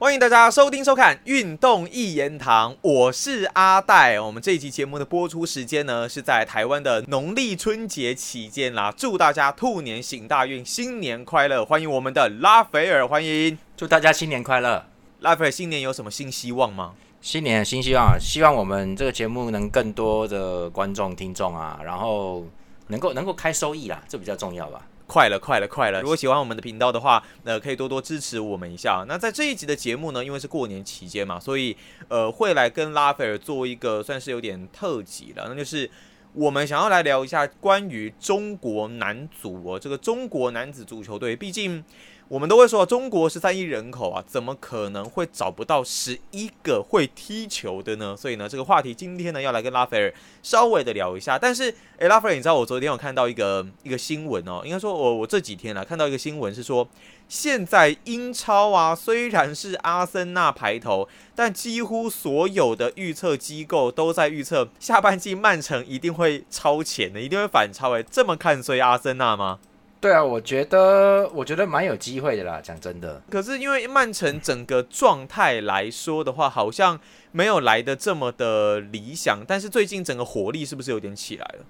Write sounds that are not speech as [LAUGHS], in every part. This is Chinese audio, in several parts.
欢迎大家收听收看《运动一言堂》，我是阿戴。我们这一集节目的播出时间呢，是在台湾的农历春节期间啦。祝大家兔年行大运，新年快乐！欢迎我们的拉斐尔，欢迎，祝大家新年快乐！拉斐尔，新年有什么新希望吗？新年新希望，希望我们这个节目能更多的观众听众啊，然后能够能够开收益啦，这比较重要吧。快了，快了，快了！如果喜欢我们的频道的话，那可以多多支持我们一下。那在这一集的节目呢，因为是过年期间嘛，所以呃会来跟拉斐尔做一个算是有点特辑了，那就是我们想要来聊一下关于中国男足哦，这个中国男子足球队，毕竟。我们都会说，中国十三亿人口啊，怎么可能会找不到十一个会踢球的呢？所以呢，这个话题今天呢，要来跟拉斐尔稍微的聊一下。但是，诶，拉斐尔，你知道我昨天有看到一个一个新闻哦，应该说我我这几天啊看到一个新闻是说，现在英超啊虽然是阿森纳排头，但几乎所有的预测机构都在预测下半季曼城一定会超前的，一定会反超。诶，这么看衰阿森纳吗？对啊，我觉得我觉得蛮有机会的啦，讲真的。可是因为曼城整个状态来说的话，好像没有来的这么的理想。但是最近整个火力是不是有点起来了？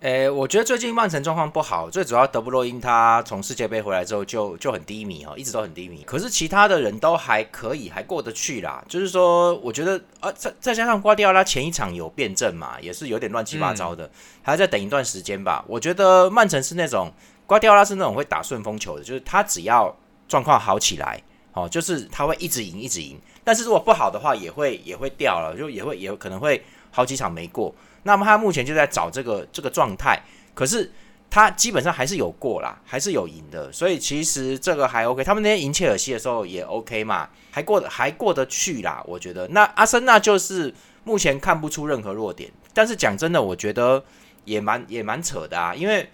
诶，我觉得最近曼城状况不好，最主要德布洛因他从世界杯回来之后就就很低迷哦，一直都很低迷。可是其他的人都还可以，还过得去啦。就是说，我觉得啊，再再加上瓜迪奥拉前一场有辩证嘛，也是有点乱七八糟的，还要再等一段时间吧。我觉得曼城是那种。瓜迪奥拉是那种会打顺风球的，就是他只要状况好起来，哦，就是他会一直赢，一直赢。但是如果不好的话，也会也会掉了，就也会也可能会好几场没过。那么他目前就在找这个这个状态，可是他基本上还是有过啦，还是有赢的，所以其实这个还 OK。他们那天赢切尔西的时候也 OK 嘛，还过得还过得去啦，我觉得。那阿森纳就是目前看不出任何弱点，但是讲真的，我觉得也蛮也蛮扯的啊，因为。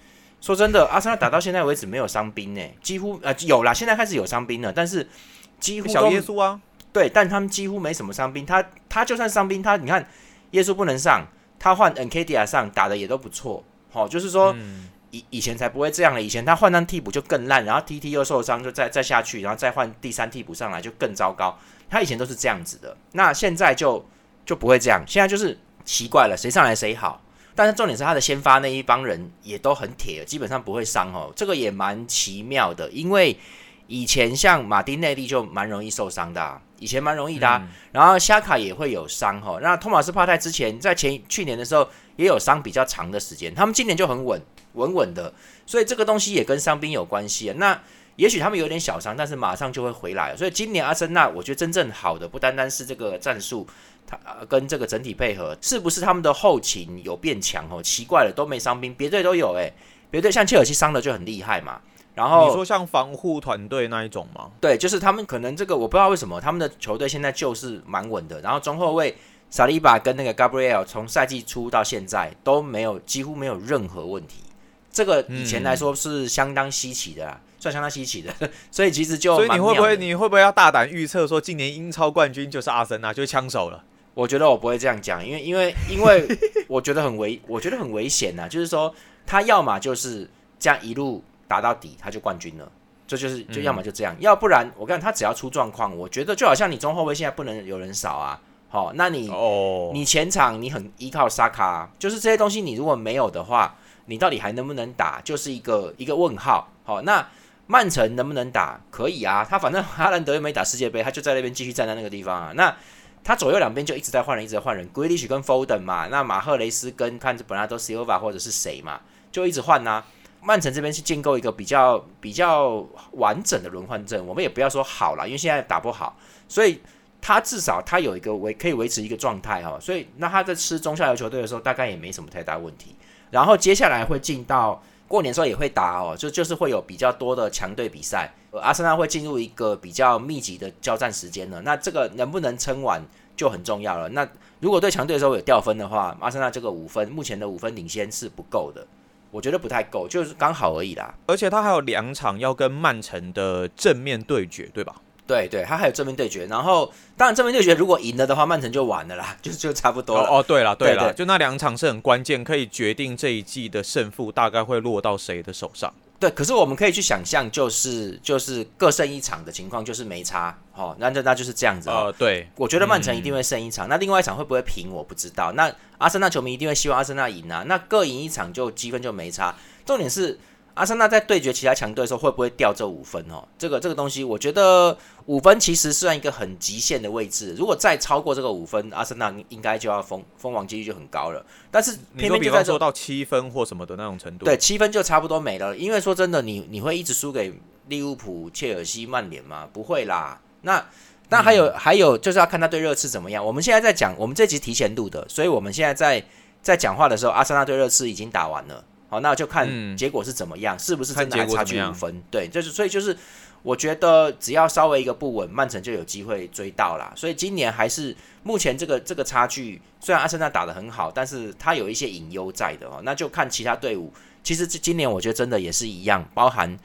说真的，阿森纳打到现在为止没有伤兵呢，几乎呃有啦，现在开始有伤兵了，但是几乎小耶稣啊，对，但他们几乎没什么伤兵。他他就算伤兵，他你看耶稣不能上，他换 N K D A 上打的也都不错。好，就是说以以前才不会这样了，以前他换当替补就更烂，然后 T T 又受伤，就再再下去，然后再换第三替补上来就更糟糕。他以前都是这样子的，那现在就就不会这样，现在就是奇怪了，谁上来谁好。但是重点是他的先发那一帮人也都很铁，基本上不会伤哦。这个也蛮奇妙的，因为以前像马丁内利就蛮容易受伤的，以前蛮容易的。然后夏卡也会有伤哈。那托马斯帕泰之前在前去年的时候也有伤比较长的时间，他们今年就很稳稳稳的，所以这个东西也跟伤兵有关系啊。那也许他们有点小伤，但是马上就会回来。所以今年阿森纳，我觉得真正好的不单单是这个战术。他跟这个整体配合，是不是他们的后勤有变强哦？奇怪了，都没伤兵，别队都有哎，别队像切尔西伤的就很厉害嘛。然后你说像防护团队那一种吗？对，就是他们可能这个我不知道为什么他们的球队现在就是蛮稳的。然后中后卫萨利巴跟那个 Gabriel 从赛季初到现在都没有几乎没有任何问题，这个以前来说是相当稀奇的，算相当稀奇的。[LAUGHS] 所以其实就所以你会不会你会不会要大胆预测说今年英超冠军就是阿森纳，就是枪手了？我觉得我不会这样讲，因为因为 [LAUGHS] 因为我觉得很危，我觉得很危险呐。就是说，他要么就是这样一路打到底，他就冠军了。这就是就要么就这样，要不然我看他只要出状况，我觉得就好像你中后卫现在不能有人少啊。好，那你哦，你前场你很依靠沙卡，就是这些东西你如果没有的话，你到底还能不能打，就是一个一个问号。好，那曼城能不能打？可以啊，他反正 [LAUGHS] 哈兰德又没打世界杯，他就在那边继续站在那个地方啊。那他左右两边就一直在换人，一直在换人。Grealish 跟 Foden 嘛，那马赫雷斯跟看着本来都 Silva 或者是谁嘛，就一直换呐。曼城这边是建构一个比较比较完整的轮换阵，我们也不要说好了，因为现在打不好，所以他至少他有一个维可以维持一个状态哈。所以那他在吃中下游球队的时候，大概也没什么太大问题。然后接下来会进到过年时候也会打哦，就就是会有比较多的强队比赛。阿森纳会进入一个比较密集的交战时间了，那这个能不能撑完就很重要了。那如果对强队的时候有掉分的话，阿森纳这个五分目前的五分领先是不够的，我觉得不太够，就是刚好而已啦。而且他还有两场要跟曼城的正面对决，对吧？对对，他还有正面对决，然后当然正面对决如果赢了的话，曼城就完了啦，[LAUGHS] 就就差不多了。哦，对了对了，就那两场是很关键，可以决定这一季的胜负大概会落到谁的手上。对，可是我们可以去想象，就是就是各胜一场的情况，就是没差，哦，那那那就是这样子哦。呃，对，我觉得曼城一定会胜一场，那另外一场会不会平，我不知道。那阿森纳球迷一定会希望阿森纳赢啊，那各赢一场就积分就没差。重点是。阿森纳在对决其他强队的时候，会不会掉这五分哦？这个这个东西，我觉得五分其实算一个很极限的位置。如果再超过这个五分，阿森纳应该就要封封王几率就很高了。但是偏偏就在说到七分或什么的那种程度，对，七分就差不多没了。因为说真的，你你会一直输给利物浦、切尔西、曼联吗？不会啦。那那还有还有，就是要看他对热刺怎么样。我们现在在讲，我们这集提前录的，所以我们现在在在讲话的时候，阿森纳对热刺已经打完了。好，那就看结果是怎么样，是不是真的还差距五分？对，就是所以就是，我觉得只要稍微一个不稳，曼城就有机会追到啦。所以今年还是目前这个这个差距，虽然阿森纳打的很好，但是他有一些隐忧在的哦。那就看其他队伍。其实今年我觉得真的也是一样，包含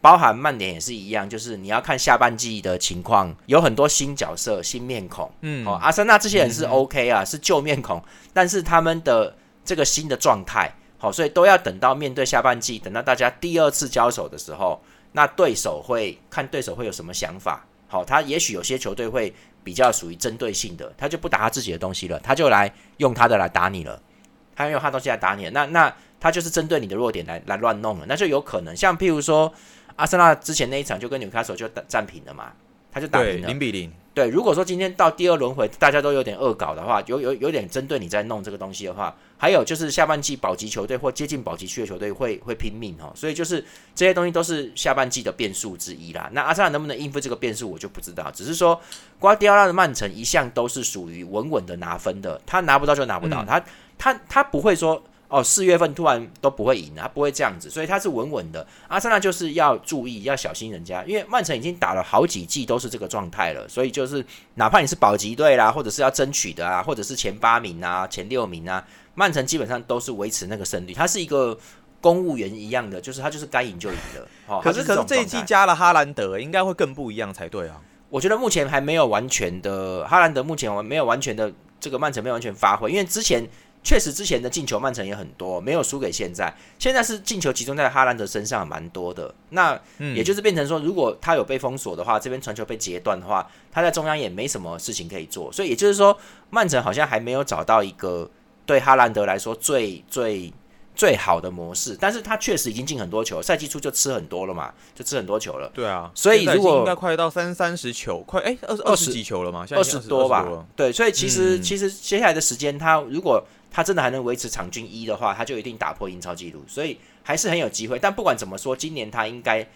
包含曼联也是一样，就是你要看下半季的情况，有很多新角色、新面孔。嗯，哦，阿森纳这些人是 OK 啊，是旧面孔，但是他们的这个新的状态。好，所以都要等到面对下半季，等到大家第二次交手的时候，那对手会看对手会有什么想法。好，他也许有些球队会比较属于针对性的，他就不打他自己的东西了，他就来用他的来打你了，他用他东西来打你。那那他就是针对你的弱点来来乱弄了，那就有可能像譬如说阿森纳之前那一场就跟纽卡索就战平了嘛，他就打平了零比零。对，如果说今天到第二轮回，大家都有点恶搞的话，有有有点针对你在弄这个东西的话，还有就是下半季保级球队或接近保级区的球队会会拼命哦，所以就是这些东西都是下半季的变数之一啦。那阿森纳能不能应付这个变数，我就不知道。只是说瓜迪奥拉的曼城一向都是属于稳稳的拿分的，他拿不到就拿不到，他他他不会说。哦，四月份突然都不会赢他不会这样子，所以他是稳稳的。阿森纳就是要注意，要小心人家，因为曼城已经打了好几季都是这个状态了，所以就是哪怕你是保级队啦，或者是要争取的啊，或者是前八名啊、前六名啊，曼城基本上都是维持那个胜率。他是一个公务员一样的，就是他就是该赢就赢了。哦，可是可是这一季加了哈兰德，应该会更不一样才对啊。我觉得目前还没有完全的哈兰德，目前没有完全的这个曼城没有完全发挥，因为之前。确实，之前的进球曼城也很多，没有输给现在。现在是进球集中在哈兰德身上，蛮多的。那也就是变成说，如果他有被封锁的话，这边传球被截断的话，他在中央也没什么事情可以做。所以也就是说，曼城好像还没有找到一个对哈兰德来说最最最好的模式。但是他确实已经进很多球，赛季初就吃很多了嘛，就吃很多球了。对啊，所以如果应该快到三三十球，快哎二二十几球了嘛，二十多吧。对，所以其实其实接下来的时间，他如果他真的还能维持场均一的话，他就一定打破英超纪录，所以还是很有机会。但不管怎么说，今年他应该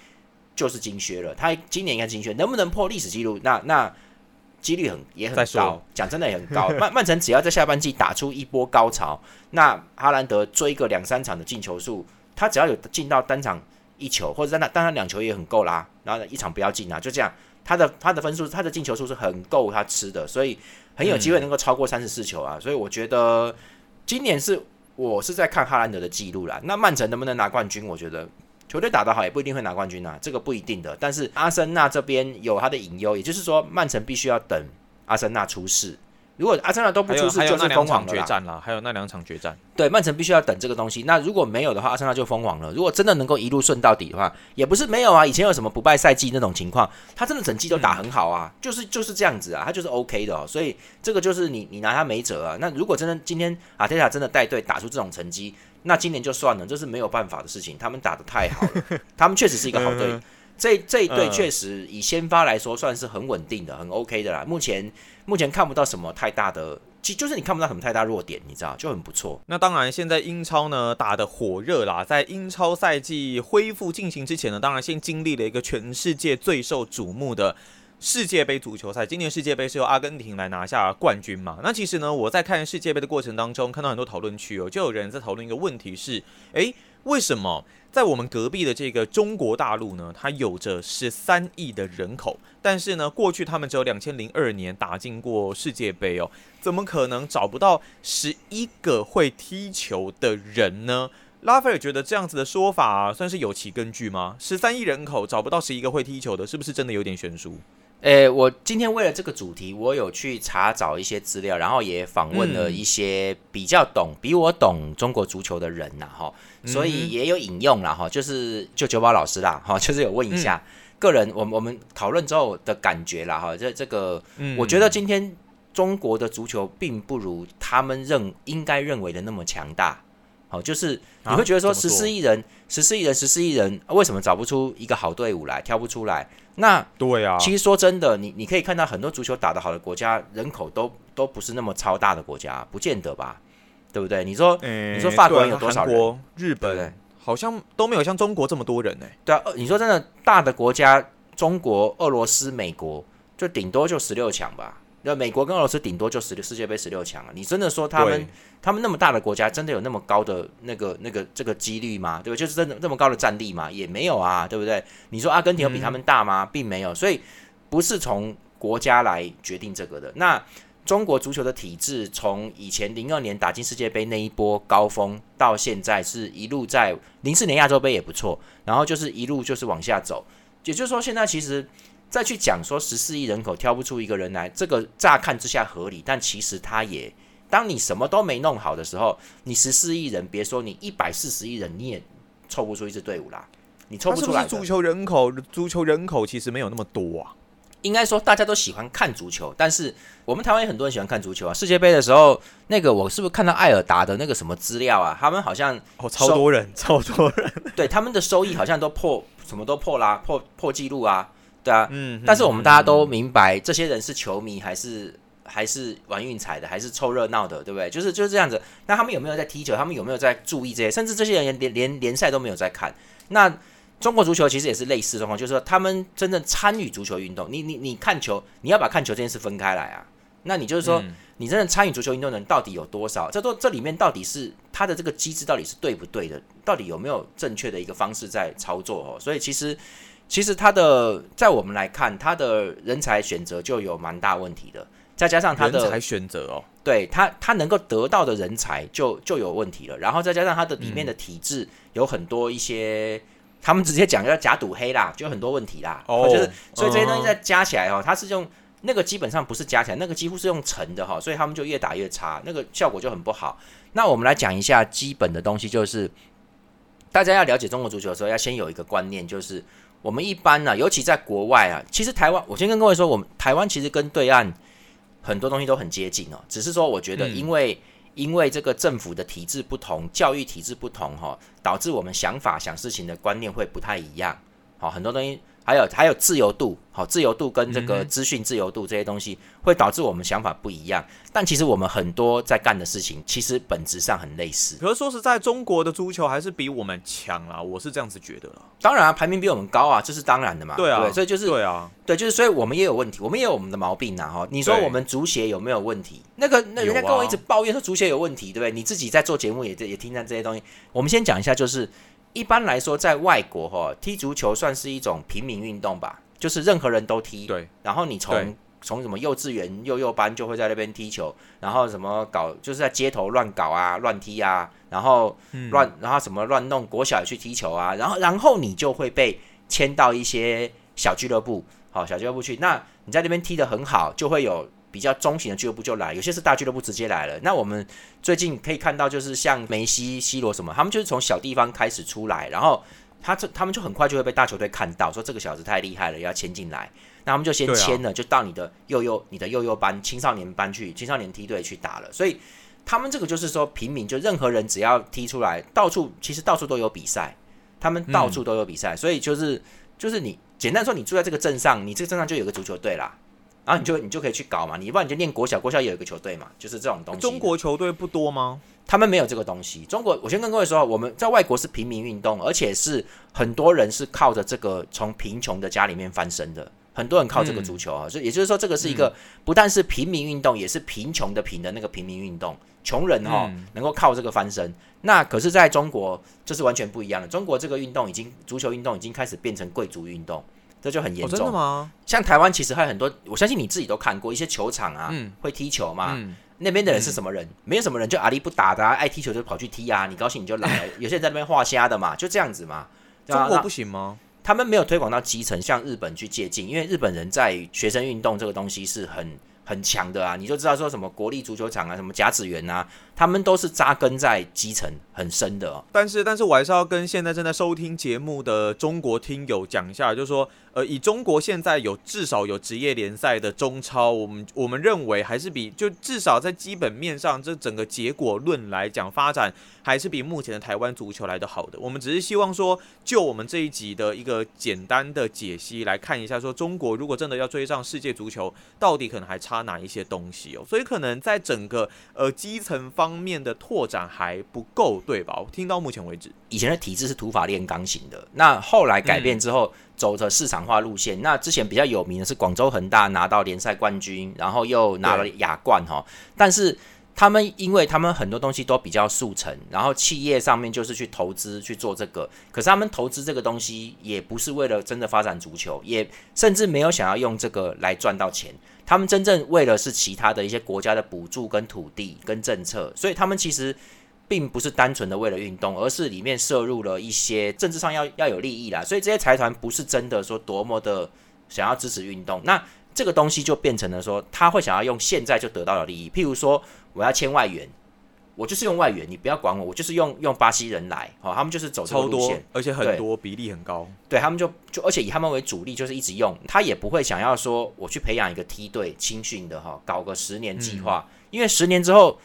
就是金靴了。他今年应该金靴，能不能破历史纪录？那那几率很也很高，讲真的也很高。[LAUGHS] 曼曼城只要在下半季打出一波高潮，那哈兰德追个两三场的进球数，他只要有进到单场一球，或者在那单场两球也很够啦。然后一场不要进啊，就这样，他的他的分数，他的进球数是很够他吃的，所以很有机会能够超过三十四球啊。所以我觉得。今年是我是在看哈兰德的记录啦，那曼城能不能拿冠军？我觉得球队打得好也不一定会拿冠军啊，这个不一定的。但是阿森纳这边有他的隐忧，也就是说曼城必须要等阿森纳出事。如果阿森纳都不出事，就是疯狂决战了。还有那两场决战，对曼城必须要等这个东西。那如果没有的话，阿森纳就疯狂了。如果真的能够一路顺到底的话，也不是没有啊。以前有什么不败赛季那种情况，他真的整季都打很好啊，就是就是这样子啊，他就是 OK 的哦。所以这个就是你你拿他没辙啊。那如果真的今天阿特塔真的带队打出这种成绩，那今年就算了，这是没有办法的事情。他们打的太好了，[LAUGHS] 他们确实是一个好队。这这一队确实以先发来说算是很稳定的，很 OK 的啦。目前目前看不到什么太大的，其就是你看不到什么太大弱点，你知道就很不错。那当然，现在英超呢打的火热啦，在英超赛季恢复进行之前呢，当然先经历了一个全世界最受瞩目的世界杯足球赛。今年世界杯是由阿根廷来拿下冠军嘛？那其实呢，我在看世界杯的过程当中，看到很多讨论区哦，就有人在讨论一个问题是：诶，为什么？在我们隔壁的这个中国大陆呢，它有着十三亿的人口，但是呢，过去他们只有两千零二年打进过世界杯哦，怎么可能找不到十一个会踢球的人呢？拉斐尔觉得这样子的说法算是有其根据吗？十三亿人口找不到十一个会踢球的，是不是真的有点悬殊？诶，我今天为了这个主题，我有去查找一些资料，然后也访问了一些比较懂、比我懂中国足球的人呐，哈，所以也有引用了哈，就是就九宝老师啦，哈，就是有问一下个人，我们我们讨论之后的感觉啦，哈，这这个，我觉得今天中国的足球并不如他们认应该认为的那么强大。好，就是你会觉得说十四亿人，十四亿人，十四亿人，为什么找不出一个好队伍来，挑不出来？那对啊，其实说真的，你你可以看到很多足球打得好的国家，人口都都不是那么超大的国家，不见得吧？对不对？你说，你说法国人有多少人？日本好像都没有像中国这么多人呢。对啊，你说真的，大的国家，中国、俄罗斯、美国，就顶多就十六强吧。那美国跟俄罗斯顶多就十六世界杯十六强了。你真的说他们他们那么大的国家，真的有那么高的那个那个这个几率吗？对吧？就是真的这么高的战力吗？也没有啊，对不对？你说阿根廷有比他们大吗？并没有。所以不是从国家来决定这个的。那中国足球的体制，从以前零二年打进世界杯那一波高峰，到现在是一路在零四年亚洲杯也不错，然后就是一路就是往下走。也就是说，现在其实。再去讲说十四亿人口挑不出一个人来，这个乍看之下合理，但其实他也，当你什么都没弄好的时候，你十四亿人，别说你一百四十亿人，你也凑不出一支队伍啦，你凑不出来。足球人口，足球人口其实没有那么多啊。应该说大家都喜欢看足球，但是我们台湾也很多人喜欢看足球啊。世界杯的时候，那个我是不是看到艾尔达的那个什么资料啊？他们好像哦，超多人，超多人，[LAUGHS] 对他们的收益好像都破什么都破啦，破破纪录啊。对啊，嗯，但是我们大家都明白，这些人是球迷还是还是玩运彩的，还是凑热闹的，对不对？就是就是这样子。那他们有没有在踢球？他们有没有在注意这些？甚至这些人连连联赛都没有在看。那中国足球其实也是类似状况，就是说他们真正参与足球运动，你你你看球，你要把看球这件事分开来啊。那你就是说，你真正参与足球运动的人到底有多少？这都这里面到底是他的这个机制到底是对不对的？到底有没有正确的一个方式在操作？哦，所以其实。其实他的在我们来看，他的人才选择就有蛮大问题的，再加上他的人才选择哦，对他他能够得到的人才就就有问题了，然后再加上他的里面的体制有很多一些，他们直接讲叫假赌黑啦，就很多问题啦，哦，就是所以这些东西再加起来哦，他是用那个基本上不是加起来，那个几乎是用乘的哈，所以他们就越打越差，那个效果就很不好。那我们来讲一下基本的东西，就是大家要了解中国足球的时候，要先有一个观念，就是。我们一般呢，尤其在国外啊，其实台湾，我先跟各位说，我们台湾其实跟对岸很多东西都很接近哦，只是说我觉得，因为因为这个政府的体制不同，教育体制不同哈，导致我们想法、想事情的观念会不太一样。好，很多东西。还有还有自由度，好，自由度跟这个资讯自由度这些东西，会导致我们想法不一样。但其实我们很多在干的事情，其实本质上很类似。可是说实在，中国的足球还是比我们强啦，我是这样子觉得。当然啊，排名比我们高啊，这是当然的嘛。对啊，所以就是对啊，对，就是所以我们也有问题，我们也有我们的毛病呐。哈，你说我们足协有没有问题？那个那人家跟我一直抱怨说足协有问题，对不对？你自己在做节目也也听到这些东西。我们先讲一下，就是一般来说，在外国哈，踢足球算是一种平民运动吧。就是任何人都踢，对。然后你从从什么幼稚园幼幼班就会在那边踢球，然后什么搞就是在街头乱搞啊、乱踢啊，然后乱然后什么乱弄，国小也去踢球啊，然后然后你就会被签到一些小俱乐部，好小俱乐部去。那你在那边踢得很好，就会有比较中型的俱乐部就来，有些是大俱乐部直接来了。那我们最近可以看到，就是像梅西、C 罗什么，他们就是从小地方开始出来，然后。他这他们就很快就会被大球队看到，说这个小子太厉害了，要签进来。那他们就先签了，就到你的幼幼、你的幼幼班、青少年班去，青少年梯队去打了。所以他们这个就是说，平民就任何人只要踢出来，到处其实到处都有比赛，他们到处都有比赛。所以就是就是你简单说，你住在这个镇上，你这个镇上就有个足球队啦，然后你就你就可以去搞嘛。你不然你就念国小，国小也有一个球队嘛，就是这种东西。中国球队不多吗？他们没有这个东西。中国，我先跟各位说，我们在外国是平民运动，而且是很多人是靠着这个从贫穷的家里面翻身的。很多人靠这个足球啊，所以也就是说，这个是一个不但是平民运动，也是贫穷的贫的那个平民运动。穷人哈能够靠这个翻身。那可是在中国，这是完全不一样的。中国这个运动已经足球运动已经开始变成贵族运动，这就很严重。真的吗？像台湾其实还有很多，我相信你自己都看过一些球场啊，会踢球嘛。那边的人是什么人？没有什么人，就阿力不打的，爱踢球就跑去踢啊！你高兴你就来，[LAUGHS] 有些人在那边画虾的嘛，就这样子嘛。中国不行吗？他们没有推广到基层，向日本去借鉴，因为日本人在学生运动这个东西是很。很强的啊，你就知道说什么国立足球场啊，什么甲子园啊，他们都是扎根在基层很深的。但是，但是我还是要跟现在正在收听节目的中国听友讲一下，就是说，呃，以中国现在有至少有职业联赛的中超，我们我们认为还是比就至少在基本面上这整个结果论来讲，发展还是比目前的台湾足球来的好的。我们只是希望说，就我们这一集的一个简单的解析来看一下，说中国如果真的要追上世界足球，到底可能还差。哪一些东西哦？所以可能在整个呃基层方面的拓展还不够，对吧？我听到目前为止，以前的体制是土法炼钢型的，那后来改变之后走的市场化路线。那之前比较有名的是广州恒大拿到联赛冠军，然后又拿了亚冠哈，但是。他们因为他们很多东西都比较速成，然后企业上面就是去投资去做这个，可是他们投资这个东西也不是为了真的发展足球，也甚至没有想要用这个来赚到钱。他们真正为了是其他的一些国家的补助跟土地跟政策，所以他们其实并不是单纯的为了运动，而是里面摄入了一些政治上要要有利益啦。所以这些财团不是真的说多么的想要支持运动，那这个东西就变成了说他会想要用现在就得到的利益，譬如说。我要签外援，我就是用外援，你不要管我，我就是用用巴西人来，好，他们就是走这个路线，而且很多比例很高，对他们就就而且以他们为主力，就是一直用，他也不会想要说我去培养一个梯队青训的哈，搞个十年计划，因为十年之后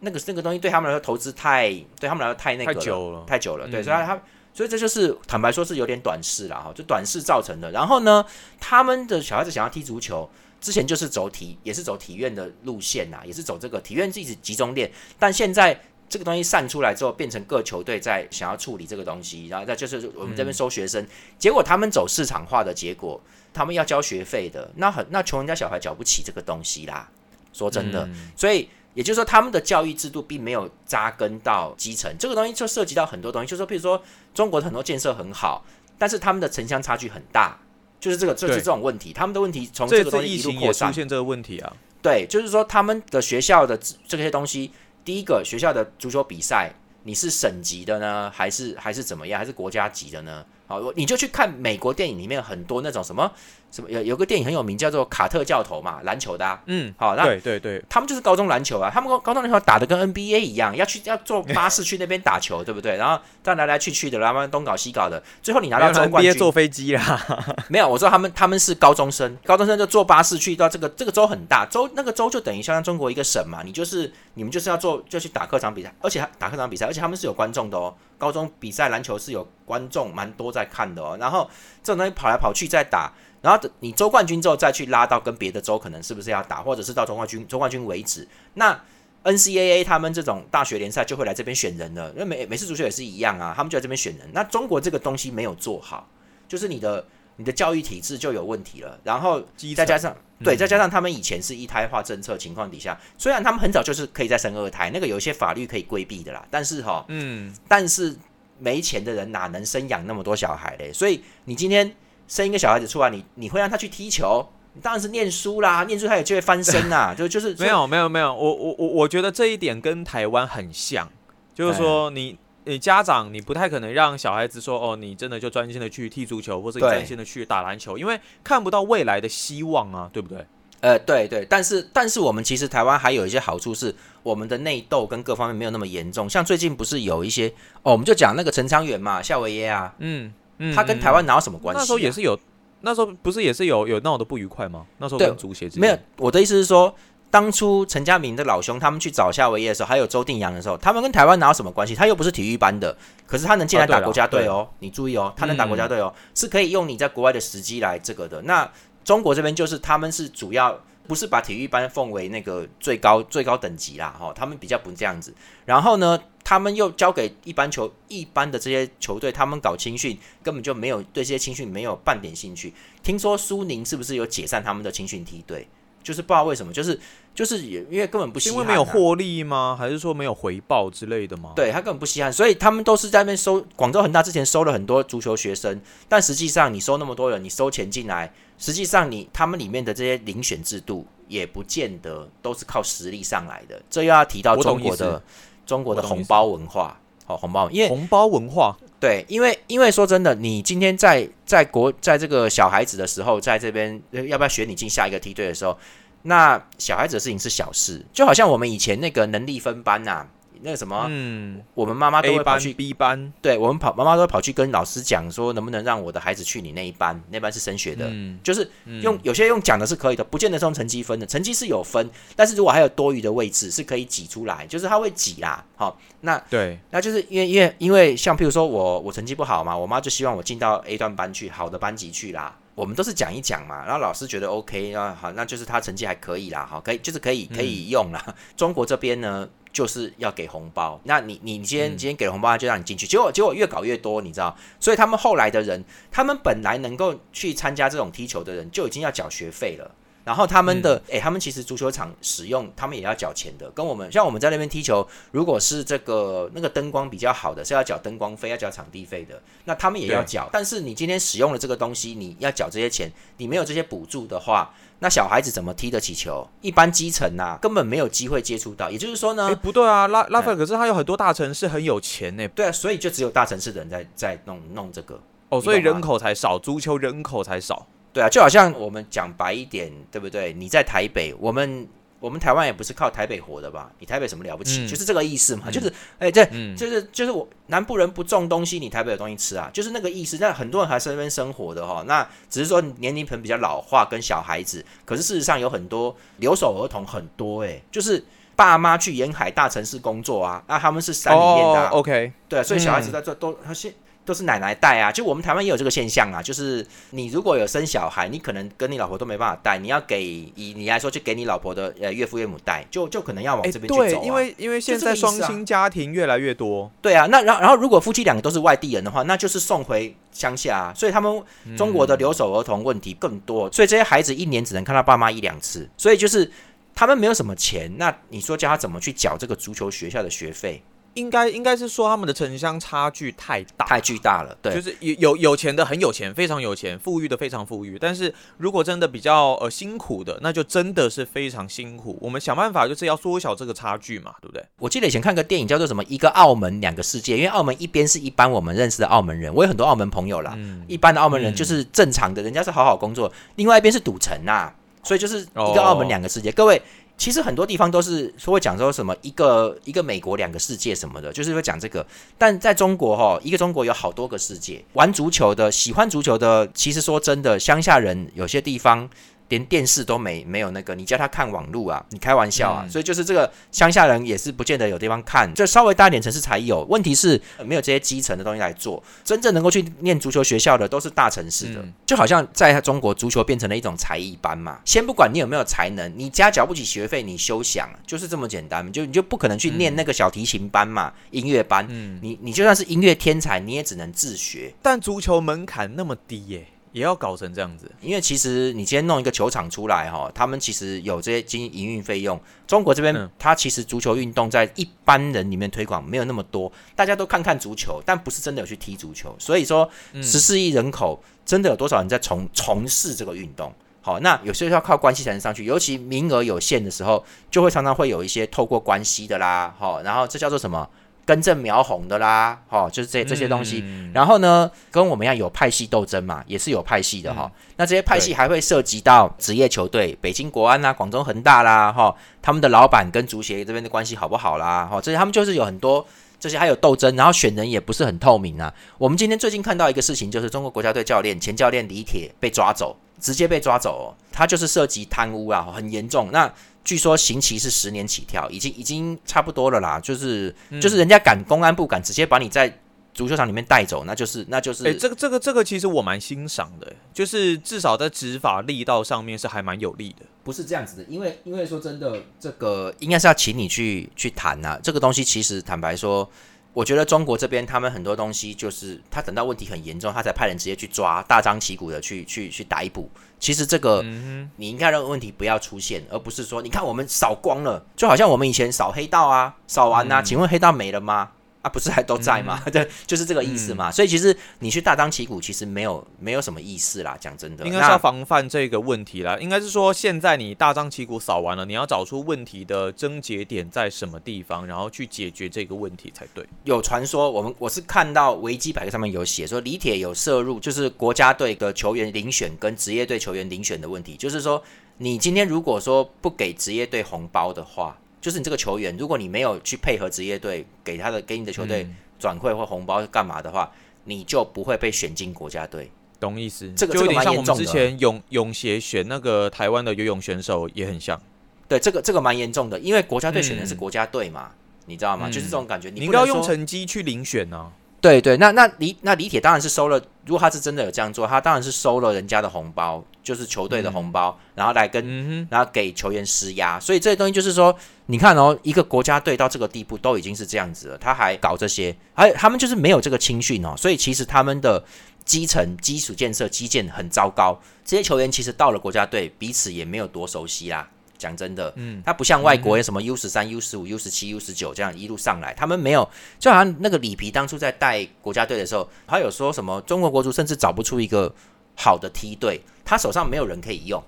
那个那个东西对他们来说投资太对他们来说太那个太久了，太久了，对，所以他所以这就是坦白说是有点短视了哈，就短视造成的。然后呢，他们的小孩子想要踢足球。之前就是走体，也是走体院的路线呐，也是走这个体院自己集中练。但现在这个东西散出来之后，变成各球队在想要处理这个东西，然后再就是我们这边收学生，结果他们走市场化的结果，他们要交学费的，那很那穷人家小孩缴不起这个东西啦。说真的，所以也就是说，他们的教育制度并没有扎根到基层，这个东西就涉及到很多东西，就是说，比如说中国的很多建设很好，但是他们的城乡差距很大。就是这个，就是这种问题。他们的问题从这个东西一路扩散，出现这个问题啊。对，就是说他们的学校的这些东西，第一个学校的足球比赛，你是省级的呢，还是还是怎么样，还是国家级的呢？好，你就去看美国电影里面很多那种什么。什么有有个电影很有名，叫做《卡特教头》嘛，篮球的。嗯，好，那对对对，他们就是高中篮球啊，他们高高中篮球打的跟 NBA 一样，要去要坐巴士去那边打球，[LAUGHS] 对不对？然后这样来来去去的，然后东搞西搞的，最后你拿到总冠军。坐飞机啦？[LAUGHS] [LAUGHS] 没有，我知道他们他们是高中生，高中生就坐巴士去到这个这个州很大，州那个州就等于像中国一个省嘛，你就是你们就是要做就去打客场比赛，而且打客场比赛，而且他们是有观众的哦，高中比赛篮球是有观众蛮多在看的哦，然后这种东西跑来跑去再打。然后你州冠军之后再去拉到跟别的州可能是不是要打，或者是到中冠军、中冠军为止。那 NCAA 他们这种大学联赛就会来这边选人了，因为美美式足球也是一样啊，他们就在这边选人。那中国这个东西没有做好，就是你的你的教育体制就有问题了。然后再加上对，再加上他们以前是一胎化政策情况底下，虽然他们很早就是可以再生二胎，那个有一些法律可以规避的啦，但是哈，嗯，但是没钱的人哪能生养那么多小孩嘞？所以你今天。生一个小孩子出来，你你会让他去踢球？你当然是念书啦，念书他也就会翻身 [LAUGHS] 呐。就就是没有没有没有，我我我我觉得这一点跟台湾很像，就是说你你家长你不太可能让小孩子说哦，你真的就专心的去踢足球，或者专心的去打篮球，因为看不到未来的希望啊，对不对？呃，对对，但是但是我们其实台湾还有一些好处是，我们的内斗跟各方面没有那么严重。像最近不是有一些哦，我们就讲那个陈昌远嘛，夏维耶啊，嗯。他跟台湾哪有什么关系？那时候也是有，那时候不是也是有有闹得不愉快吗？那时候跟足协没有。我的意思是说，当初陈家明的老兄他们去找夏威夷的时候，还有周定洋的时候，他们跟台湾哪有什么关系？他又不是体育班的，可是他能进来打国家队哦。你注意哦，他能打国家队哦，是可以用你在国外的时机来这个的。那中国这边就是他们是主要。不是把体育班奉为那个最高最高等级啦，哈，他们比较不这样子。然后呢，他们又交给一般球一般的这些球队，他们搞青训根本就没有对这些青训没有半点兴趣。听说苏宁是不是有解散他们的青训梯队？就是不知道为什么，就是就是也因为根本不稀罕，因为没有获利吗？还是说没有回报之类的吗？对他根本不稀罕，所以他们都是在那边收。广州恒大之前收了很多足球学生，但实际上你收那么多人，你收钱进来。实际上，你他们里面的这些遴选制度也不见得都是靠实力上来的。这又要提到中国的中国的红包文化，好红包，因为红包文化，对，因为因为说真的，你今天在在国在这个小孩子的时候，在这边呃要不要选你进下一个梯队的时候，那小孩子的事情是小事，就好像我们以前那个能力分班呐、那个什么，嗯。我们妈妈都会跑去，B 班，对我们跑妈妈都会跑去跟老师讲说，能不能让我的孩子去你那一班，那班是升学的，嗯，就是嗯。用有些用讲的是可以的，不见得是用成绩分的，成绩是有分，但是如果还有多余的位置是可以挤出来，就是他会挤啦，好，那对，那就是因为因为因为像譬如说我我成绩不好嘛，我妈就希望我进到 A 段班去，好的班级去啦。我们都是讲一讲嘛，然后老师觉得 OK 啊，好，那就是他成绩还可以啦，好，可以就是可以可以用啦。中国这边呢，就是要给红包，那你你你今天、嗯。今天给了红包，他就让你进去，结果结果越搞越多，你知道，所以他们后来的人，他们本来能够去参加这种踢球的人，就已经要缴学费了。然后他们的，诶，他们其实足球场使用，他们也要缴钱的，跟我们像我们在那边踢球，如果是这个那个灯光比较好的，是要缴灯光费，要缴场地费的，那他们也要对缴。但是你今天使用了这个东西，你要缴这些钱，你没有这些补助的话，那小孩子怎么踢得起球？一般基层呐、根本没有机会接触到。也就是说呢，哎，不对啊，拉拉斐尔，可是他有很多大城市很有钱呢，对啊，所以就只有大城市的人在在弄弄这个。哦，所以人口才少，足球人口才少，对啊，就好像我们讲白一点，对不对？你在台北，我们我们台湾也不是靠台北活的吧？你台北什么了不起？嗯就是这个意思嘛。就是哎，这、嗯，就是就是我南部人不种东西，你台北有东西吃啊，就是那个意思。那很多人还是在那边生活的哈，那只是说年龄层比较老化跟小孩子，可是事实上有很多留守儿童很多哎、就是爸妈去沿海大城市工作啊，那他们是山里面的、，OK，对啊，所以小孩子嗯在这都他现都是奶奶带啊。就我们台湾也有这个现象啊，就是你如果有生小孩，你可能跟你老婆都没办法带，你要给以你来说，就给你老婆的呃岳父岳母带，就就可能要往哎，这边去走、啊。对，因为因为现在双薪家庭越来越多，对啊，那然后然后如果夫妻两个都是外地人的话，那就是送回乡下、啊，所以他们中国的留守儿童问题更多，所以这些孩子一年只能看到爸妈一两次，所以就是他们没有什么钱，那你说叫他怎么去缴这个足球学校的学费，应该应该是说他们的城乡差距太大，太巨大了，对。就是有有有钱的很有钱，非常有钱；富裕的非常富裕。但是如果真的比较呃辛苦的，那就真的是非常辛苦。我们想办法就是要缩小这个差距嘛，对不对？我记得以前看个电影叫做什么“一个澳门两个世界”，因为澳门一边是一般我们认识的澳门人，我有很多澳门朋友啦。嗯，一般的澳门人嗯就是正常的，人家是好好工作；另外一边是赌城呐、所以就是一个澳门两个世界。各位，其实很多地方都是说会讲说什么一个一个美国两个世界什么的，就是会讲这个。但在中国哈，一个中国有好多个世界。玩足球的、喜欢足球的，其实说真的，乡下人有些地方。连电视都没没有那个，你叫他看网络啊？你开玩笑啊！嗯所以就是这个乡下人也是不见得有地方看，就稍微大一点城市才有。问题是呃没有这些基层的东西来做，真正能够去念足球学校的都是大城市的。嗯就好像在中国，足球变成了一种才艺班嘛。先不管你有没有才能，你家缴不起学费，你休想，就是这么简单。就你就不可能去念那个小提琴班嘛，音乐班。嗯，你你就算是音乐天才，你也只能自学。但足球门槛那么低耶、也要搞成这样子。因为其实你今天弄一个球场出来哈，他们其实有这些经营运费用。中国这边嗯它其实足球运动在一般人里面推广没有那么多，大家都看看足球，但不是真的有去踢足球。所以说嗯十四亿人口，真的有多少人在从从事这个运动？好，那有些要靠关系才能上去，尤其名额有限的时候，就会常常会有一些透过关系的啦，好，然后这叫做什么根正苗红的啦，哦，就是这这些东西。嗯然后呢，跟我们一样有派系斗争嘛，也是有派系的哈、嗯那这些派系还会涉及到职业球队，北京国安啦、广州恒大啦，哈，他们的老板跟足协这边的关系好不好啦？哈，这些他们就是有很多这些还有斗争，然后选人也不是很透明啊。我们今天最近看到一个事情，就是中国国家队教练前教练李铁被抓走，直接被抓走、哦，他就是涉及贪污啊，很严重。那据说刑期是十年起跳，已经已经差不多了啦，就是、嗯就是人家敢公安部敢直接把你在足球场里面带走，那就是那就是、哎、这个这个这个其实我蛮欣赏的，就是至少在执法力道上面是还蛮有力的。不是这样子的，因为因为说真的，这个应该是要请你去去谈呐、这个东西其实坦白说，我觉得中国这边他们很多东西就是他等到问题很严重，他才派人直接去抓，大张旗鼓的去去去逮捕。其实这个、嗯你应该让问题不要出现，而不是说你看我们扫光了，就好像我们以前扫黑道啊，扫完呐、嗯请问黑道没了吗？啊，不是还都在吗？[LAUGHS] 对，就是这个意思嘛。所以其实你去大张旗鼓，其实没有没有什么意思啦。讲真的，应该是要防范这个问题啦。应该是说，现在你大张旗鼓扫完了，你要找出问题的症结点在什么地方，然后去解决这个问题才对。有传说，我们我是看到维基百科上面有写说，李铁有涉入就是国家队的球员遴选跟职业队球员遴选的问题，就是说，你今天如果说不给职业队红包的话。就是你这个球员，如果你没有去配合职业队给他的给你的球队转会或红包干嘛的话，你就不会被选进国家队。懂意思？这个就有点像我们之前泳泳协选那个台湾的游泳选手也很像。对，这个这个蛮严重的，因为国家队选的是国家队嘛，你知道吗？就是这种感觉。你应该要用成绩去遴选呢。对对，那那李那李铁当然是收了。如果他是真的有这样做，他当然是收了人家的红包，就是球队的红包，然后来跟然后给球员施压。所以这些东西就是说，你看哦，一个国家队到这个地步都已经是这样子了，他还搞这些，还他们就是没有这个青训哦。所以其实他们的基层基础建设基建很糟糕。这些球员其实到了国家队，彼此也没有多熟悉啦。讲真的，嗯，他不像外国有什么 U 十三、U 十五、U 十七、U 十九这样一路上来，他们没有，就好像那个里皮当初在带国家队的时候，他有说什么中国国足甚至找不出一个好的梯队，他手上没有人可以用，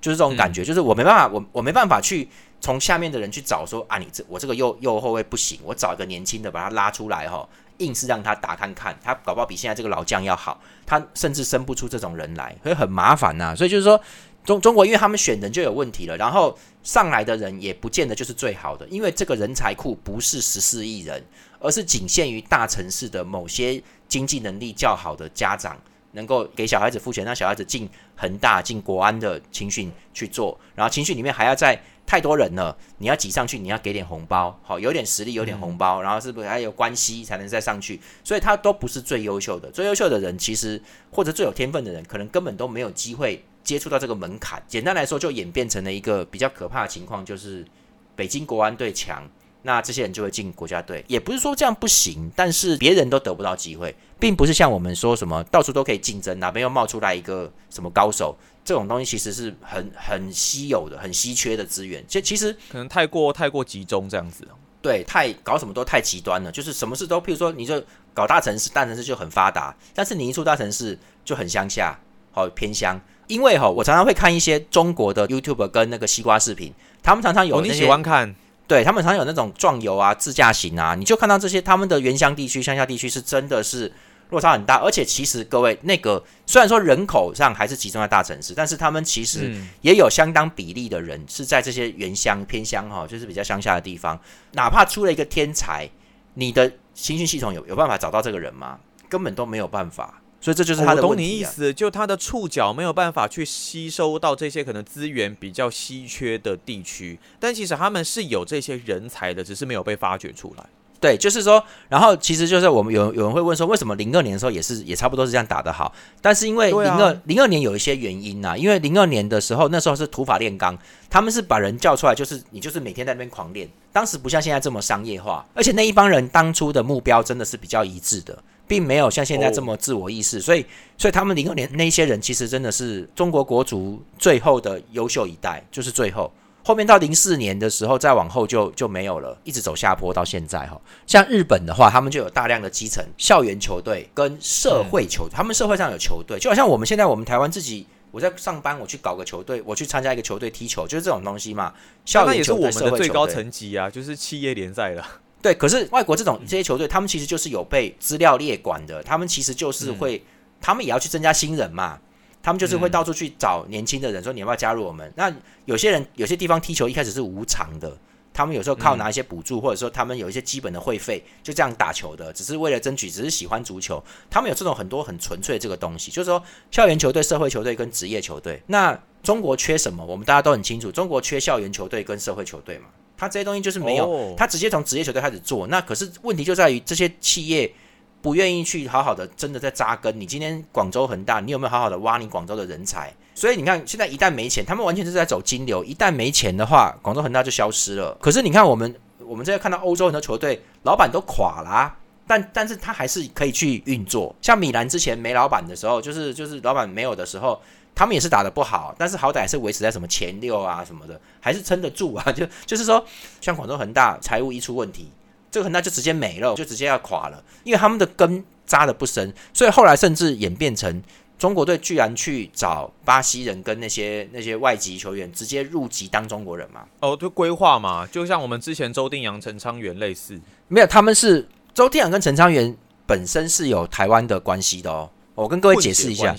就是这种感觉，就是我没办法，我我没办法去从下面的人去找说啊，你这我这个右右后卫不行，我找一个年轻的把他拉出来哈，硬是让他打看看，他搞不好比现在这个老将要好，他甚至生不出这种人来，所以很麻烦呐，所以就是说。中中国，因为他们选人就有问题了，然后上来的人也不见得就是最好的，因为这个人才库不是十四亿人，而是仅限于大城市的某些经济能力较好的家长能够给小孩子付钱，让小孩子进恒大、进国安的青训去做，然后青训里面还要在太多人了，你要挤上去，你要给点红包，好，有点实力，有点红包，然后是不是还有关系才能再上去？所以他都不是最优秀的，最优秀的人其实或者最有天分的人，可能根本都没有机会。接触到这个门槛，简单来说，就演变成了一个比较可怕的情况，就是北京国安队强，那这些人就会进国家队。也不是说这样不行，但是别人都得不到机会，并不是像我们说什么到处都可以竞争，哪边又冒出来一个什么高手，这种东西其实是很很稀有的、很稀缺的资源。这其实可能太过太过集中这样子。对，太搞什么都太极端了，就是什么事都，譬如说，你就搞大城市，大城市就很发达，但是你一出大城市就很乡下，好偏乡。因为哈，我常常会看一些中国的 YouTube 跟那个西瓜视频，他们常常有你喜欢看，对他们常常有那种壮游啊、自驾行啊，你就看到这些他们的原乡地区、乡下地区是真的是落差很大，而且其实各位那个虽然说人口上还是集中在大城市，但是他们其实也有相当比例的人是在这些原乡偏乡哈，就是比较乡下的地方，哪怕出了一个天才，你的新训系统有有办法找到这个人吗？根本都没有办法。所以这就是他的。懂你意思，就他的触角没有办法去吸收到这些可能资源比较稀缺的地区，但其实他们是有这些人才的，只是没有被发掘出来。对，就是说，然后其实就是我们有有人会问说，为什么零二年的时候也是也差不多是这样打的好？但是因为零二零二年有一些原因呐，因为零二年的时候那时候是土法炼钢，他们是把人叫出来，就是你就是每天在那边狂练，当时不像现在这么商业化，而且那一帮人当初的目标真的是比较一致的。并没有像现在这么自我意识，所以，所以他们零二年那些人其实真的是中国国足最后的优秀一代，就是最后后面到零四年的时候再往后就就没有了，一直走下坡到现在哈。像日本的话，他们就有大量的基层校园球队跟社会球，他们社会上有球队，就好像我们现在我们台湾自己，我在上班，我去搞个球队，我去参加一个球队踢球，就是这种东西嘛。校园球队、社会球队，最高层级啊，就是企业联赛了。对，可是外国这种这些球队，他们其实就是有被资料列管的，他们其实就是会，他们也要去增加新人嘛，他们就是会到处去找年轻的人，说你要不要加入我们？那有些人有些地方踢球一开始是无偿的，他们有时候靠拿一些补助，或者说他们有一些基本的会费，就这样打球的，只是为了争取，只是喜欢足球，他们有这种很多很纯粹这个东西，就是说校园球队、社会球队跟职业球队。那中国缺什么？我们大家都很清楚，中国缺校园球队跟社会球队嘛。他这些东西就是没有，他直接从职业球队开始做。那可是问题就在于这些企业不愿意去好好的真的在扎根。你今天广州恒大，你有没有好好的挖你广州的人才？所以你看，现在一旦没钱，他们完全是在走金流。一旦没钱的话，广州恒大就消失了。可是你看，我们我们现在看到欧洲很多球队老板都垮了，但但是他还是可以去运作。像米兰之前没老板的时候，就是就是老板没有的时候。他们也是打的不好，但是好歹是维持在什么前六啊什么的，还是撑得住啊。[LAUGHS] 就就是说，像广州恒大财务一出问题，这个恒大就直接没了，就直接要垮了，因为他们的根扎的不深，所以后来甚至演变成中国队居然去找巴西人跟那些那些外籍球员直接入籍当中国人嘛？哦，就规划嘛，就像我们之前周定洋、陈昌元类似，没有，他们是周定洋跟陈昌元本身是有台湾的关系的哦。我跟各位解释一下，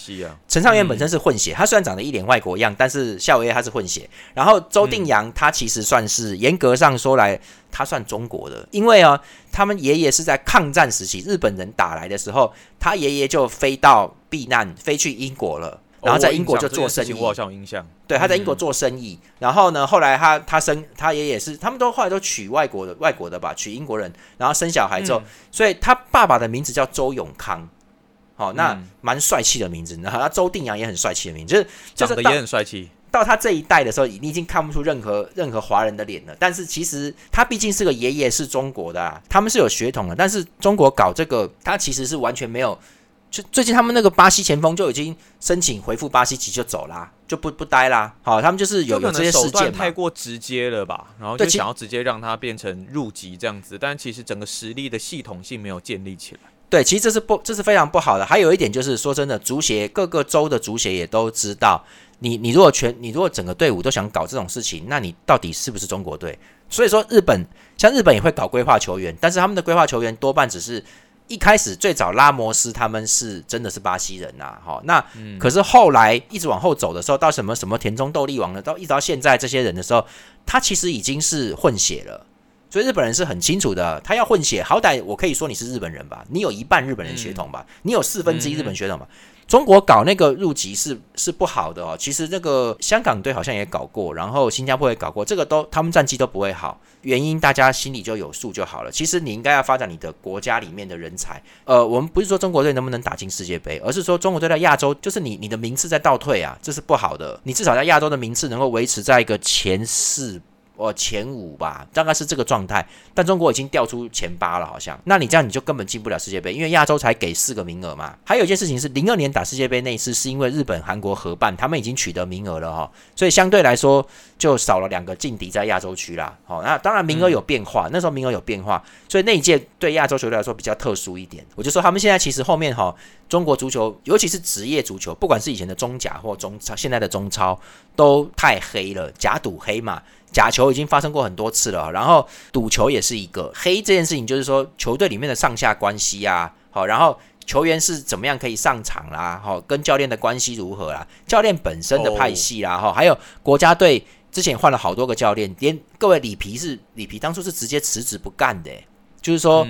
陈昌元本身是混血，他虽然长得一脸外国样，但是夏威夷他是混血。然后周定洋他其实算是严格上说来，他算中国的，因为啊，他们爷爷是在抗战时期日本人打来的时候，他爷爷就飞到避难，飞去英国了，然后在英国就做生意。我好像有印象，对，他在英国做生意。然后呢，后来他他生他爷爷是，他们都后来都娶外国的外国的吧，娶英国人，然后生小孩之后，所以他爸爸的名字叫周永康。好，那蛮帅气的名字，然后他周定洋也很帅气的名字，就是长得也很帅气。到他这一代的时候，你已经看不出任何任何华人的脸了。但是其实他毕竟是个爷爷，是中国的，他们是有血统的。但是中国搞这个，他其实是完全没有。就最近他们那个巴西前锋就已经申请回复巴西籍就走啦，就不不待啦。好，他们就是有有这些事件太过直接了吧？然后就想要直接让他变成入籍这样子，但其实整个实力的系统性没有建立起来。对，其实这是不，这是非常不好的。还有一点就是，说真的，足协各个州的足协也都知道，你你如果全，你如果整个队伍都想搞这种事情，那你到底是不是中国队？所以说，日本像日本也会搞规划球员，但是他们的规划球员多半只是一开始最早拉摩斯他们是真的是巴西人呐，哈，那可是后来一直往后走的时候，到什么什么田中斗力王了，到一直到现在这些人的时候，他其实已经是混血了。所以日本人是很清楚的，他要混血，好歹我可以说你是日本人吧，你有一半日本人血统吧，你有四分之一日本血统吧。中国搞那个入籍是是不好的哦。其实那个香港队好像也搞过，然后新加坡也搞过，这个都他们战绩都不会好，原因大家心里就有数就好了。其实你应该要发展你的国家里面的人才。呃，我们不是说中国队能不能打进世界杯，而是说中国队在亚洲就是你你的名次在倒退啊，这是不好的。你至少在亚洲的名次能够维持在一个前四。哦，前五吧，大概是这个状态。但中国已经掉出前八了，好像。那你这样你就根本进不了世界杯，因为亚洲才给四个名额嘛。还有一件事情是，零二年打世界杯那一次，是因为日本、韩国合办，他们已经取得名额了哈，所以相对来说就少了两个劲敌在亚洲区啦。好，那当然名额有变化，那时候名额有变化，所以那一届对亚洲球队来说比较特殊一点。我就说他们现在其实后面哈，中国足球，尤其是职业足球，不管是以前的中甲或中超，现在的中超都太黑了，假赌黑嘛。假球已经发生过很多次了，然后赌球也是一个黑这件事情，就是说球队里面的上下关系啊，好，然后球员是怎么样可以上场啦，好，跟教练的关系如何啦，教练本身的派系啦，哈，还有国家队之前换了好多个教练，连各位里皮是里皮当初是直接辞职不干的，就是说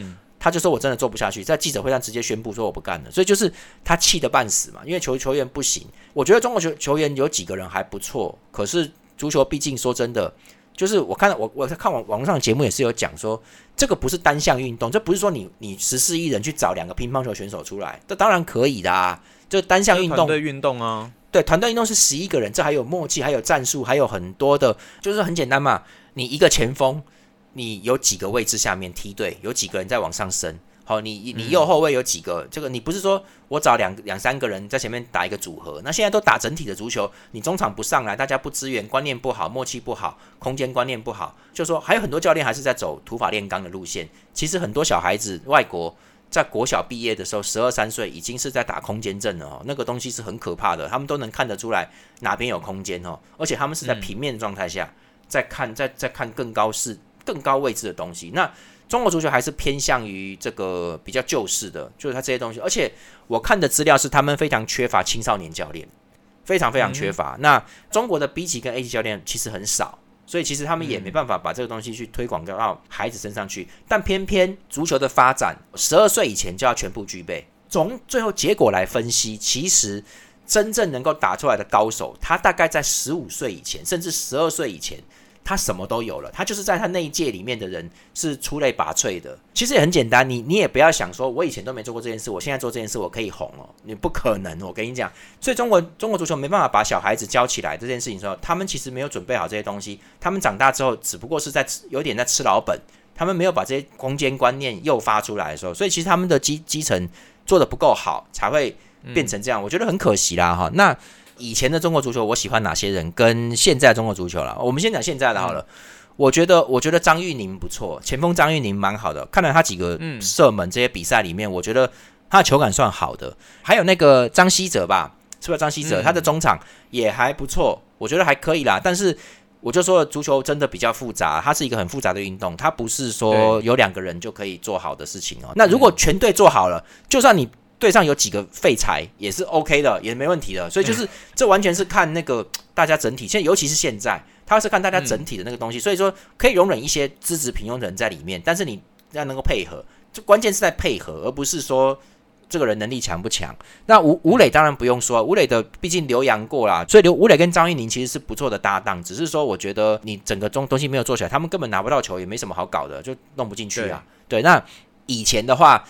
他就说我真的做不下去，在记者会上直接宣布说我不干了，所以就是他气得半死嘛，因为球球员不行，我觉得中国球球员有几个人还不错，可是足球毕竟说真的。就是我看到我我在看网网络上的节目也是有讲说，这个不是单项运动，这不是说你你十四亿人去找两个乒乓球选手出来，这当然可以的啊。就单项运动，团队运动啊，对，团队运动是十一个人，这还有默契，还有战术，还有很多的，就是很简单嘛。你一个前锋，你有几个位置下面梯队，有几个人在往上升。好，你你右后卫有几个？这个你不是说我找两两三个人在前面打一个组合？那现在都打整体的足球，你中场不上来，大家不支援，观念不好，默契不好，空间观念不好，就说还有很多教练还是在走土法炼钢的路线。其实很多小孩子，外国在国小毕业的时候，十二三岁已经是在打空间阵了哦，那个东西是很可怕的，他们都能看得出来哪边有空间哦，而且他们是在平面状态下在看，在在看更高是更高位置的东西。那中国足球还是偏向于这个比较旧式的，就是他这些东西。而且我看的资料是，他们非常缺乏青少年教练，非常非常缺乏。那中国的 B 级跟 A 级教练其实很少，所以其实他们也没办法把这个东西去推广到孩子身上去。但偏偏足球的发展，十二岁以前就要全部具备。从最后结果来分析，其实真正能够打出来的高手，他大概在十五岁以前，甚至十二岁以前。他什么都有了，他就是在他那一届里面的人是出类拔萃的。其实也很简单，你你也不要想说，我以前都没做过这件事，我现在做这件事我可以红哦，你不可能。我跟你讲，所以中国中国足球没办法把小孩子教起来这件事情，说他们其实没有准备好这些东西，他们长大之后只不过是在有点在吃老本，他们没有把这些空间观念诱发出来的时候，所以其实他们的基基层做的不够好，才会变成这样。我觉得很可惜啦，哈。那。以前的中国足球，我喜欢哪些人？跟现在中国足球了，我们先讲现在的好了。我觉得我觉得张玉宁不错，前锋张玉宁蛮好的，看了他几个射门这些比赛里面，我觉得他的球感算好的。还有那个张稀哲吧，是不是张稀哲？他的中场也还不错，我觉得还可以啦。但是我就说，足球真的比较复杂，它是一个很复杂的运动，它不是说有两个人就可以做好的事情哦。那如果全队做好了，就算你队上有几个废柴，也是 OK 的，也没问题的。所以就是这完全是看那个大家整体，现在尤其是现在。他是看大家整体的那个东西，所以说可以容忍一些资质平庸的人在里面，但是你要能够配合，就关键是在配合，而不是说这个人能力强不强。那吴吴磊当然不用说，吴磊的毕竟留洋过啦，所以刘吴磊跟张玉宁其实是不错的搭档，只是说我觉得你整个中东西没有做起来，他们根本拿不到球，也没什么好搞的，就弄不进去啊。对，那以前的话。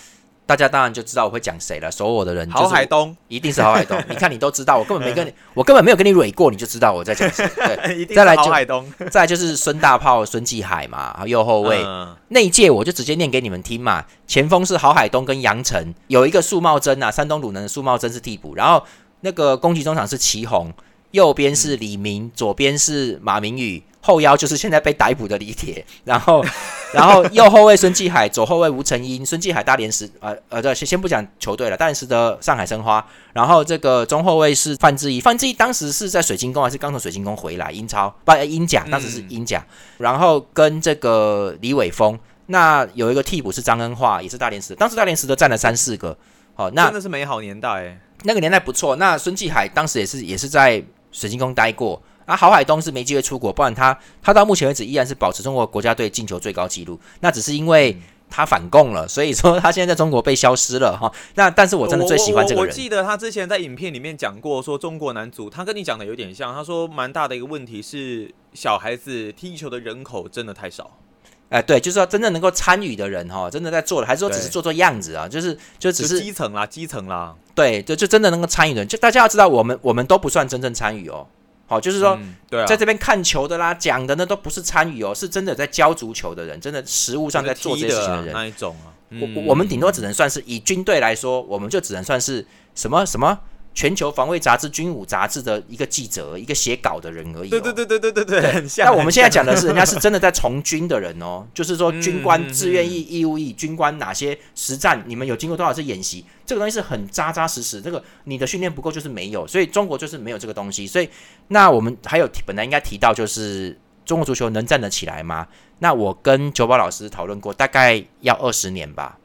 大家当然就知道我会讲谁了，守我的人郝海东，一定是郝海东。[LAUGHS] 你看你都知道，我根本没跟你，我根本没有跟你蕊过，你就知道我在讲谁。[LAUGHS] 对，再来郝海东，[LAUGHS] 再来就是孙大炮孙继海嘛，右后卫那一届我就直接念给你们听嘛。前锋是郝海东跟杨晨，有一个苏茂贞啊，山东鲁能的苏茂贞是替补，然后那个攻击中场是祁宏，右边是李明，左边是马明宇。后腰就是现在被逮捕的李铁，[LAUGHS] 然后，然后右后卫孙继海，左后卫吴成英，孙继海大连时，呃呃，对，先先不讲球队了，大连时的上海申花，然后这个中后卫是范志毅，范志毅当时是在水晶宫还是刚从水晶宫回来？英超不英甲，当时是英甲，然后跟这个李伟峰，那有一个替补是张恩化，也是大连时，当时大连时的占了三四个，好，那真的是美好年代，那个年代不错，那孙继海当时也是也是在水晶宫待过。啊，郝海东是没机会出国，不然他他到目前为止依然是保持中国国家队进球最高纪录。那只是因为他反共了，所以说他现在在中国被消失了哈。那但是我真的最喜欢这个人。我记得他之前在影片里面讲过，说中国男足他跟你讲的有点像。他说蛮大的一个问题是小孩子踢球的人口真的太少。哎，对，就是说真正能够参与的人哈，真的在做的，还是说只是做做样子啊？就是就只是基层啦，基层啦。对，就就真的能够参与的人，就大家要知道，我们我们都不算真正参与哦。好，就是说，在这边看球的啦，讲的那都不是参与哦，是真的在教足球的人，真的实物上在做这些事情的人那一种啊。我我们顶多只能算是以军队来说，我们就只能算是什么什么。全球防卫杂志、军武杂志的一个记者，一个写稿的人而已。对对对对对对对，很像。那我们现在讲的是，人家是真的在从军的人哦，[LAUGHS] 就是说军官志愿役、义务役，军官哪些实战，你们有经过多少次演习？这个东西是很扎扎实实。这个你的训练不够，就是没有。所以中国就是没有这个东西。所以那我们还有本来应该提到，就是中国足球能站得起来吗？那我跟九宝老师讨论过，大概要二十年吧。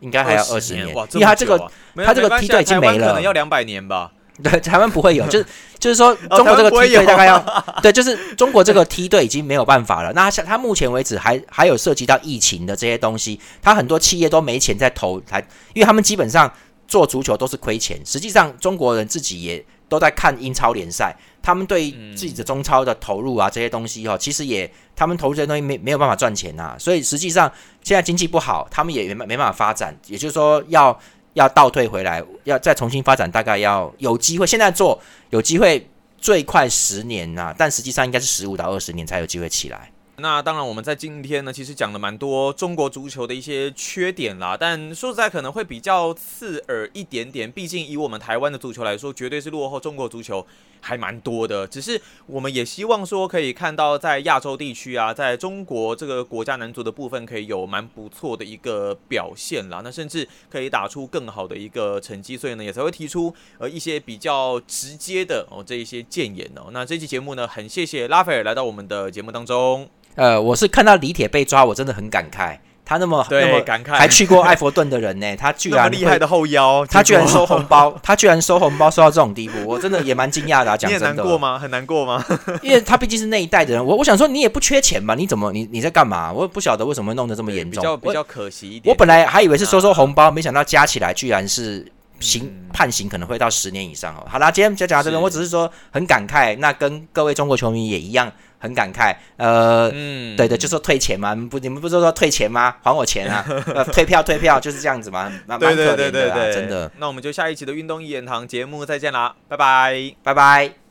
应该还要二十年，因为他这个他这个梯队已经没了，可能要两百年吧。[LAUGHS] 对，台湾不会有，就是 [LAUGHS] 就是说中国这个梯队大概要 [LAUGHS] 对，就是中国这个梯队已经没有办法了。那像他目前为止还还有涉及到疫情的这些东西，他很多企业都没钱在投，还因为他们基本上做足球都是亏钱。实际上中国人自己也都在看英超联赛。他们对自己的中超的投入啊，这些东西哈，其实也他们投入这些东西没没有办法赚钱呐，所以实际上现在经济不好，他们也没没办法发展，也就是说要要倒退回来，要再重新发展，大概要有机会，现在做有机会最快十年呐，但实际上应该是十五到二十年才有机会起来。那当然，我们在今天呢，其实讲了蛮多中国足球的一些缺点啦。但说实在，可能会比较刺耳一点点。毕竟以我们台湾的足球来说，绝对是落后中国足球还蛮多的。只是我们也希望说，可以看到在亚洲地区啊，在中国这个国家男足的部分，可以有蛮不错的一个表现啦。那甚至可以打出更好的一个成绩，所以呢，也才会提出呃一些比较直接的哦这一些建言哦。那这期节目呢，很谢谢拉斐尔来到我们的节目当中。呃，我是看到李铁被抓，我真的很感慨。他那么那么感慨，还去过艾佛顿的人呢，[LAUGHS] 他居然厉害的后腰，他居然收红包，[LAUGHS] 他居然收红包收到这种地步，我真的也蛮惊讶的。[LAUGHS] 讲真的，难过吗？很难过吗？因为他毕竟是那一代的人，我我想说你也不缺钱吧？你怎么你你在干嘛？我不晓得为什么弄得这么严重，比较比较可惜一点。我本来还以为是收收红包，没想到加起来居然是刑判刑可能会到十年以上哦。好啦，今天就讲到这边，我只是说很感慨，那跟各位中国球迷也一样。很感慨，呃，嗯，对的，就说退钱嘛，不，你们不是说退钱吗？还我钱啊！[LAUGHS] 呃，退票，退票，就是这样子嘛，蛮蛮可怜的，真的。那我们就下一期的运动一言堂节目再见啦，拜拜，拜拜。